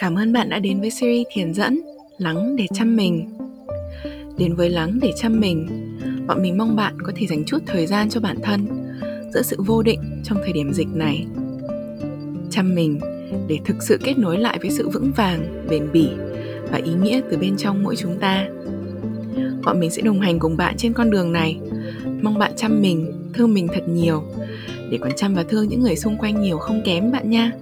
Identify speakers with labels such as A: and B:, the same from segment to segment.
A: Cảm ơn bạn đã đến với series thiền dẫn Lắng để chăm mình. Đến với Lắng để chăm mình Bọn mình mong bạn có thể dành chút thời gian cho bản thân Giữa sự vô định trong thời điểm dịch này. Chăm mình để thực sự kết nối lại với sự vững vàng, bền bỉ và ý nghĩa từ bên trong mỗi chúng ta. Bọn mình sẽ đồng hành cùng bạn trên con đường này. Mong bạn chăm mình, thương mình thật nhiều. Để còn chăm và thương những người xung quanh nhiều không kém bạn nha.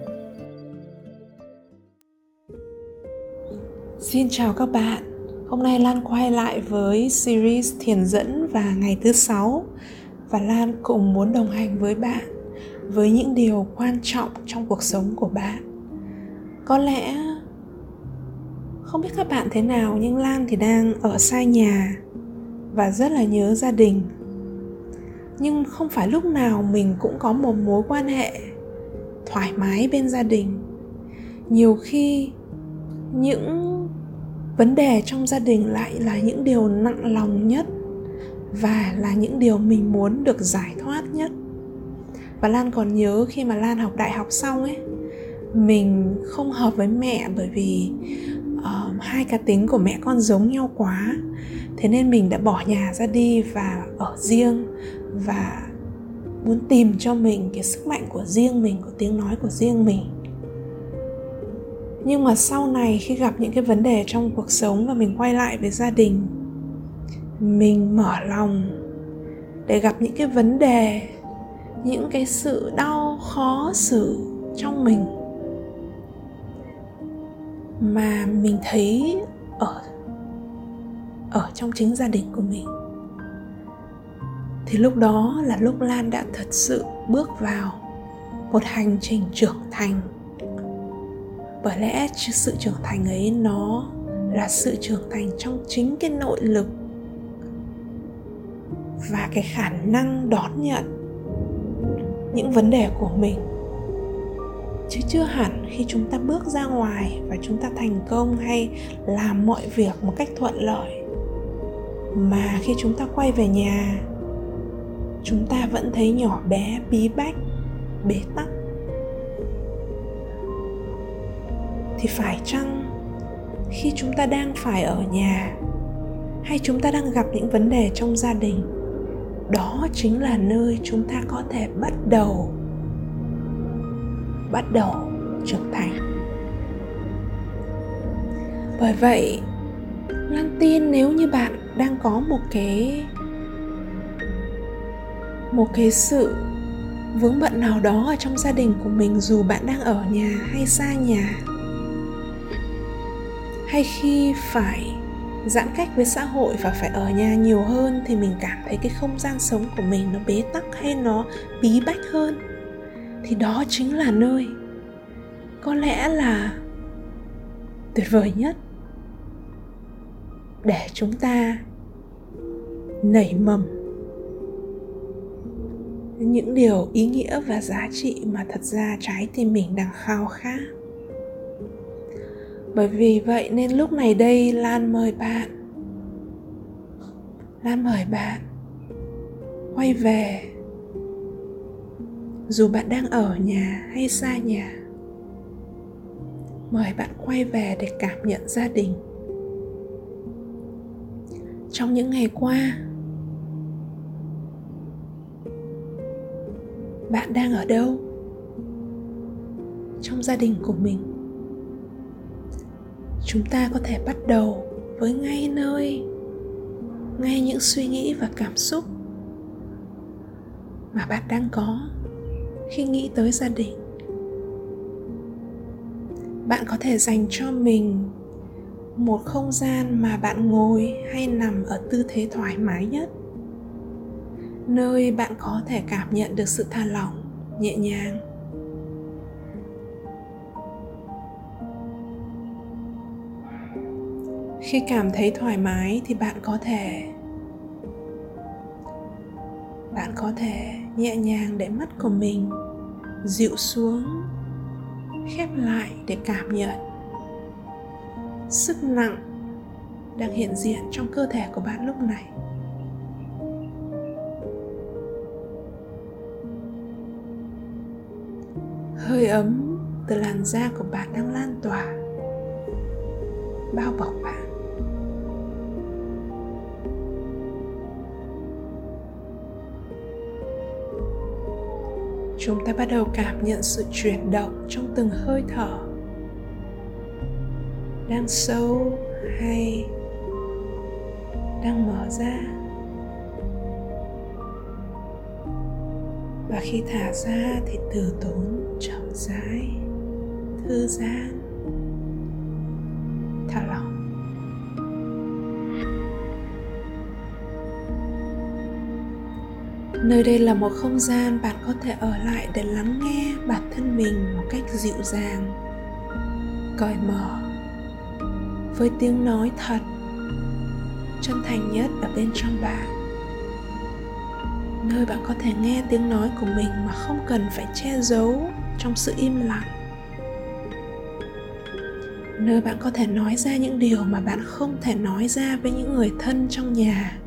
B: Xin chào các bạn. Hôm nay Lan quay lại với series thiền dẫn và ngày thứ sáu và Lan cũng muốn đồng hành với bạn với những điều quan trọng trong cuộc sống của bạn. Có lẽ không biết các bạn thế nào, nhưng Lan thì đang ở xa nhà và rất là nhớ gia đình. Nhưng không phải lúc nào mình cũng có một mối quan hệ thoải mái bên gia đình. Nhiều khi những vấn đề trong gia đình lại là những điều nặng lòng nhất và là những điều mình muốn được giải thoát nhất. Và lan còn nhớ khi mà lan học đại học xong ấy mình không hợp với mẹ bởi vì uh, hai cá tính của mẹ con giống nhau quá. Thế nên mình đã bỏ nhà ra đi và ở riêng và muốn tìm cho mình cái sức mạnh của riêng mình của tiếng nói của riêng mình nhưng mà sau này khi gặp những cái vấn đề trong cuộc sống và mình quay lại với gia đình, mình mở lòng để gặp những cái vấn đề, những cái sự đau khó xử trong mình mà mình thấy ở ở trong chính gia đình của mình. Thì lúc đó là lúc lan đã thật sự bước vào một hành trình trưởng thành bởi lẽ sự trưởng thành ấy nó là sự trưởng thành trong chính cái nội lực và cái khả năng đón nhận những vấn đề của mình. Chứ chưa hẳn khi chúng ta bước ra ngoài và chúng ta thành công hay làm mọi việc một cách thuận lợi, mà khi chúng ta quay về nhà, chúng ta vẫn thấy nhỏ bé, bí bách, bế tắc. Thì phải chăng? Khi chúng ta đang phải ở nhà, hay chúng ta đang gặp những vấn đề trong gia đình, đó chính là nơi chúng ta có thể bắt đầu bắt đầu trưởng thành. Bởi vậy, lan tin nếu như bạn đang có một cái một cái sự vướng bận nào đó ở trong gia đình của mình dù bạn đang ở nhà hay xa nhà hay khi phải giãn cách với xã hội và phải ở nhà nhiều hơn thì mình cảm thấy cái không gian sống của mình nó bế tắc hay nó bí bách hơn? Thì đó chính là nơi có lẽ là tuyệt vời nhất để chúng ta nảy mầm. Những điều ý nghĩa và giá trị mà thật ra trái tim mình đang khao khát bởi vì vậy nên lúc này đây lan mời bạn. Lan mời bạn. Quay về. Dù bạn đang ở nhà hay xa nhà, mời bạn quay về để cảm nhận gia đình. Trong những ngày qua, bạn đang ở đâu? Trong gia đình của mình chúng ta có thể bắt đầu với ngay nơi, ngay những suy nghĩ và cảm xúc mà bạn đang có khi nghĩ tới gia đình. Bạn có thể dành cho mình một không gian mà bạn ngồi hay nằm ở tư thế thoải mái nhất, nơi bạn có thể cảm nhận được sự thả lỏng, nhẹ nhàng. Khi cảm thấy thoải mái thì bạn có thể, bạn có thể nhẹ nhàng để mắt của mình dịu xuống, khép lại để cảm nhận. Sức nặng đang hiện diện trong cơ thể của bạn lúc này. Hơi ấm từ làn da của bạn đang lan tỏa. Bao bọc bạn. Chúng ta bắt đầu cảm nhận sự chuyển động trong từng hơi thở. Đang sâu hay đang mở ra? Và khi thả ra thì từ tốn chậm rãi, thư giãn. Nơi đây là một không gian bạn có thể ở lại để lắng nghe bản thân mình một cách dịu dàng, cởi mở, với tiếng nói thật, chân thành nhất ở bên trong bạn. Nơi bạn có thể nghe tiếng nói của mình mà không cần phải che giấu trong sự im lặng. Nơi bạn có thể nói ra những điều mà bạn không thể nói ra với những người thân trong nhà.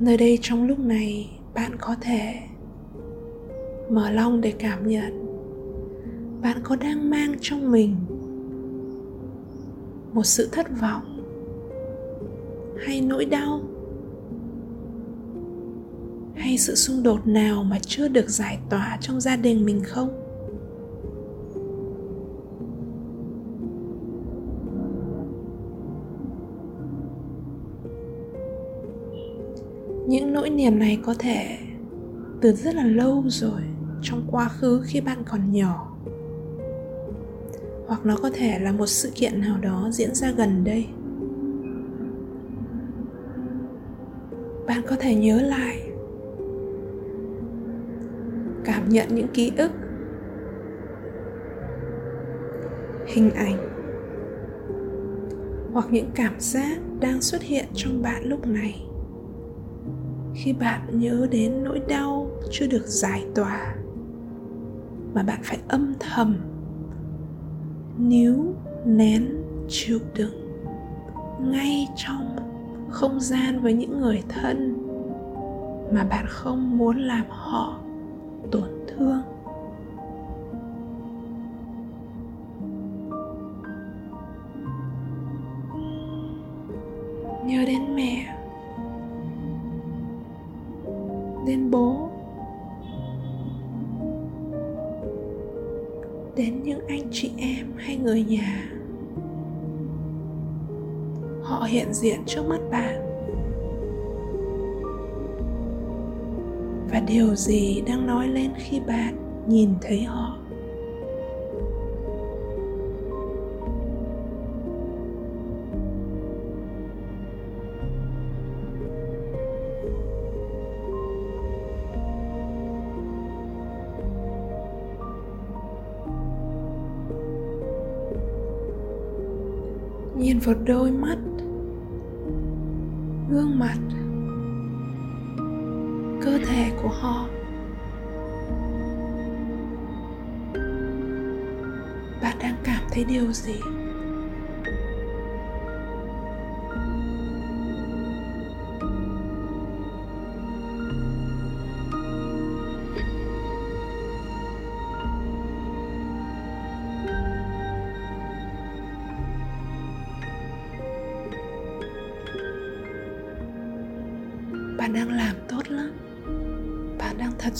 B: Nơi đây trong lúc này, bạn có thể mở lòng để cảm nhận. Bạn có đang mang trong mình một sự thất vọng hay nỗi đau? Hay sự xung đột nào mà chưa được giải tỏa trong gia đình mình không? Những nỗi niềm này có thể từ rất là lâu rồi, trong quá khứ khi bạn còn nhỏ. Hoặc nó có thể là một sự kiện nào đó diễn ra gần đây. Bạn có thể nhớ lại, cảm nhận những ký ức, hình ảnh, hoặc những cảm giác đang xuất hiện trong bạn lúc này khi bạn nhớ đến nỗi đau chưa được giải tỏa, mà bạn phải âm thầm níu nén chịu đựng ngay trong không gian với những người thân mà bạn không muốn làm họ tổn thương. Nhớ đến mẹ. Đến bố, đến những anh chị em hay người nhà. Họ hiện diện trước mắt bạn. Và điều gì đang nói lên khi bạn nhìn thấy họ? Nhìn vào đôi mắt. Gương mặt, cơ thể của họ. Bạn đang cảm thấy điều gì?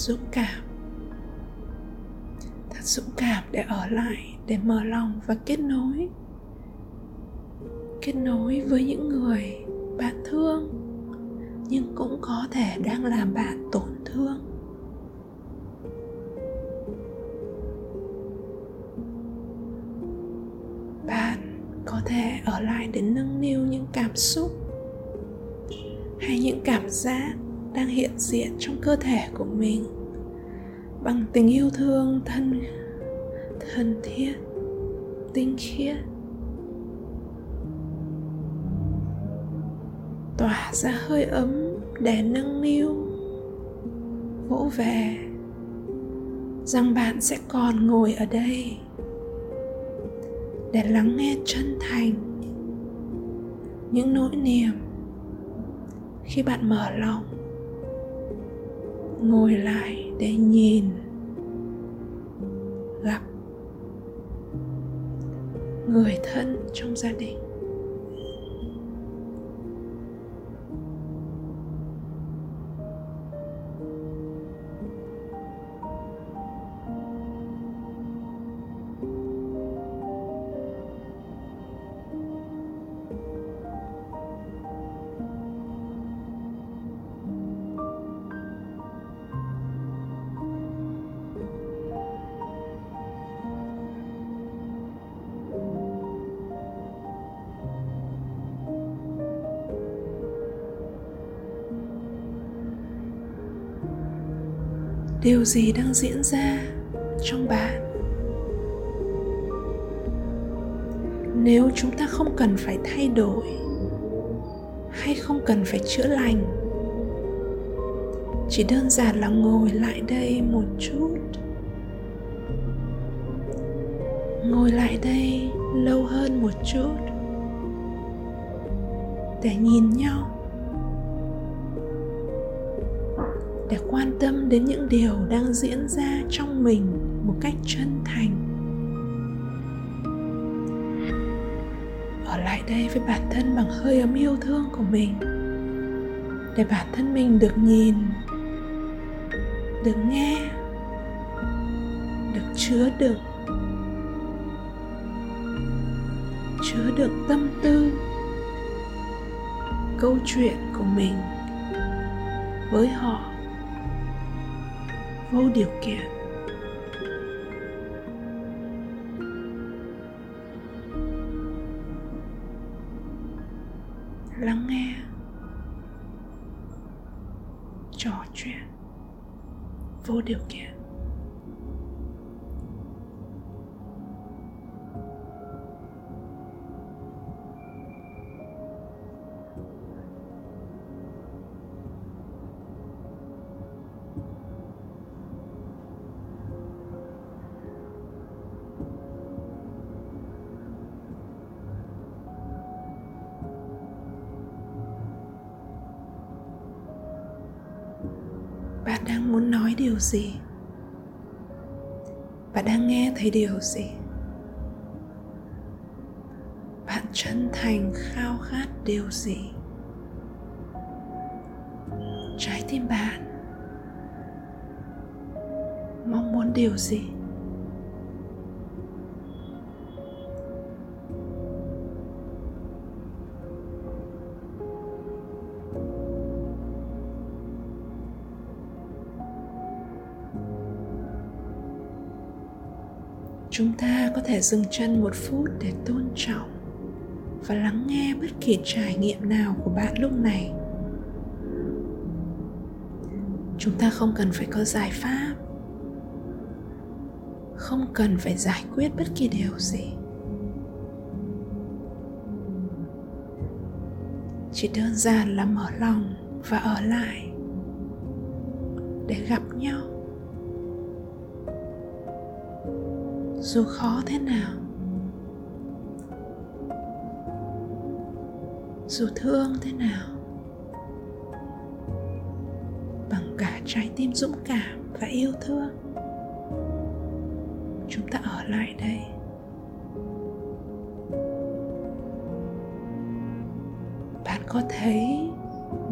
B: Dũng cảm. Thật dũng cảm để ở lại, để mở lòng và kết nối. Kết nối với những người bạn thương, nhưng cũng có thể đang làm bạn tổn thương. Bạn có thể ở lại để nâng niu những cảm xúc hay những cảm giác đang hiện diện trong cơ thể của mình bằng tình yêu thương thân thân thiết, tinh khiết. Tỏa ra hơi ấm để nâng niu, vỗ về. Rằng bạn sẽ còn ngồi ở đây để lắng nghe chân thành những nỗi niềm khi bạn mở lòng, ngồi lại để nhìn gặp người thân trong gia đình. Điều gì đang diễn ra trong bạn? Nếu chúng ta không cần phải thay đổi hay không cần phải chữa lành, chỉ đơn giản là ngồi lại đây một chút. Ngồi lại đây lâu hơn một chút để nhìn nhau. Để quan tâm đến những điều đang diễn ra trong mình một cách chân thành. Ở lại đây với bản thân bằng hơi ấm yêu thương của mình, để bản thân mình được nhìn, được nghe, được chứa đựng chứa đựng tâm tư, câu chuyện của mình với họ vô điều kiện. Lắng nghe. Trò chuyện. Vô điều kiện. Đang muốn nói điều gì? Bạn đang nghe thấy điều gì? Bạn chân thành khao khát điều gì? Trái tim bạn mong muốn điều gì? Thể dừng chân một phút để tôn trọng và lắng nghe bất kỳ trải nghiệm nào của bạn lúc này. Chúng ta không cần phải có giải pháp, không cần phải giải quyết bất kỳ điều gì. Chỉ đơn giản là mở lòng và ở lại để gặp nhau. Dù khó thế nào, dù thương thế nào, bằng cả trái tim dũng cảm và yêu thương, chúng ta ở lại đây. Bạn có thấy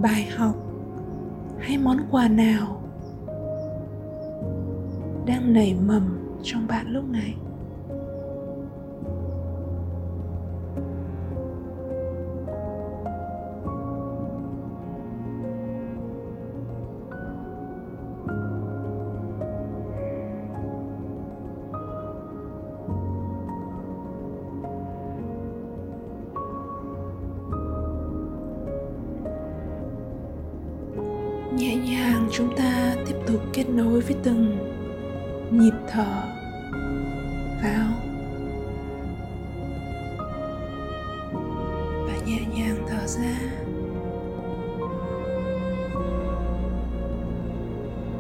B: bài học hay món quà nào đang nảy mầm trong bạn lúc này? Nhịp thở vào và nhẹ nhàng thở ra.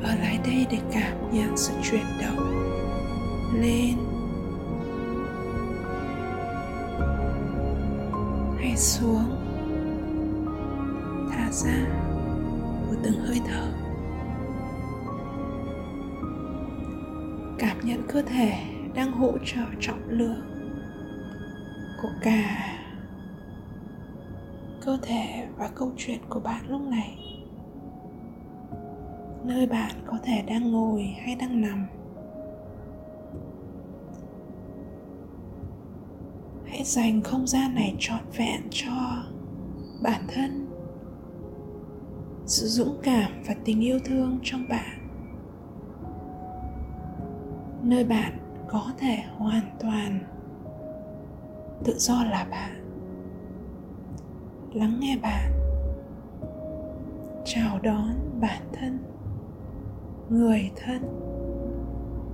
B: Ở lại đây để cảm nhận sự chuyển động lên hay xuống, thả ra của từng hơi thở. Cảm nhận cơ thể đang hỗ trợ trọng lượng của cả cơ thể và câu chuyện của bạn lúc này. Nơi bạn có thể đang ngồi hay đang nằm. Hãy dành không gian này trọn vẹn cho bản thân, sự dũng cảm và tình yêu thương trong bạn nơi bạn có thể hoàn toàn tự do là bạn. Lắng nghe bạn, chào đón bản thân, người thân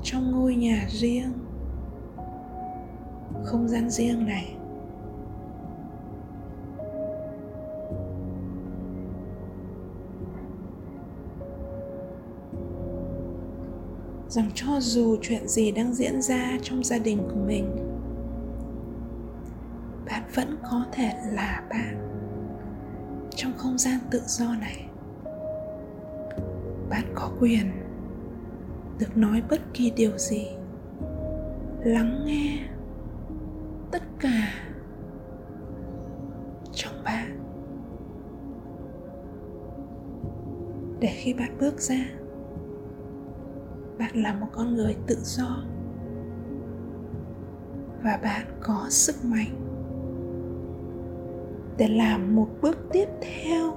B: trong ngôi nhà riêng, không gian riêng này. Rằng cho dù chuyện gì đang diễn ra trong gia đình của mình, bạn vẫn có thể là bạn. Trong không gian tự do này, bạn có quyền được nói bất kỳ điều gì, lắng nghe tất cả trong bạn. Để khi bạn bước ra bạn là một con người tự do. Và bạn có sức mạnh để làm một bước tiếp theo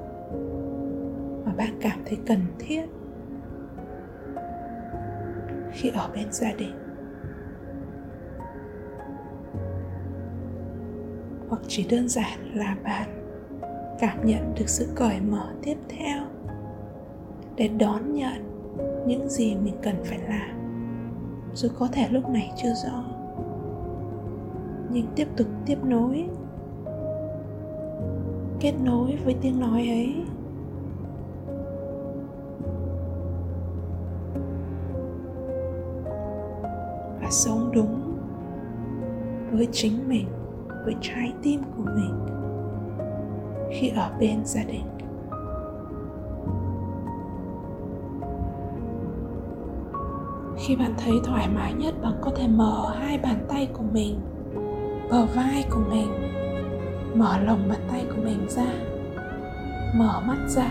B: mà bạn cảm thấy cần thiết khi ở bên gia đình hoặc chỉ đơn giản là bạn cảm nhận được sự cởi mở tiếp theo để đón nhận những gì mình cần phải làm, dù có thể lúc này chưa rõ. Nhưng tiếp tục tiếp nối, kết nối với tiếng nói ấy. Và sống đúng với chính mình, với trái tim của mình khi ở bên gia đình. Khi bạn thấy thoải mái nhất, bạn có thể mở hai bàn tay của mình, bờ vai của mình, mở lồng bàn tay của mình ra, mở mắt ra,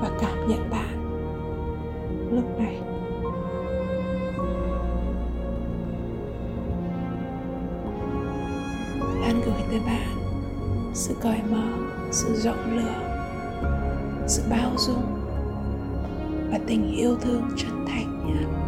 B: và cảm nhận bạn lúc này. Lan gửi tới bạn sự cởi mở, sự rộng lượng, sự bao dung và tình yêu thương chân thành nhé.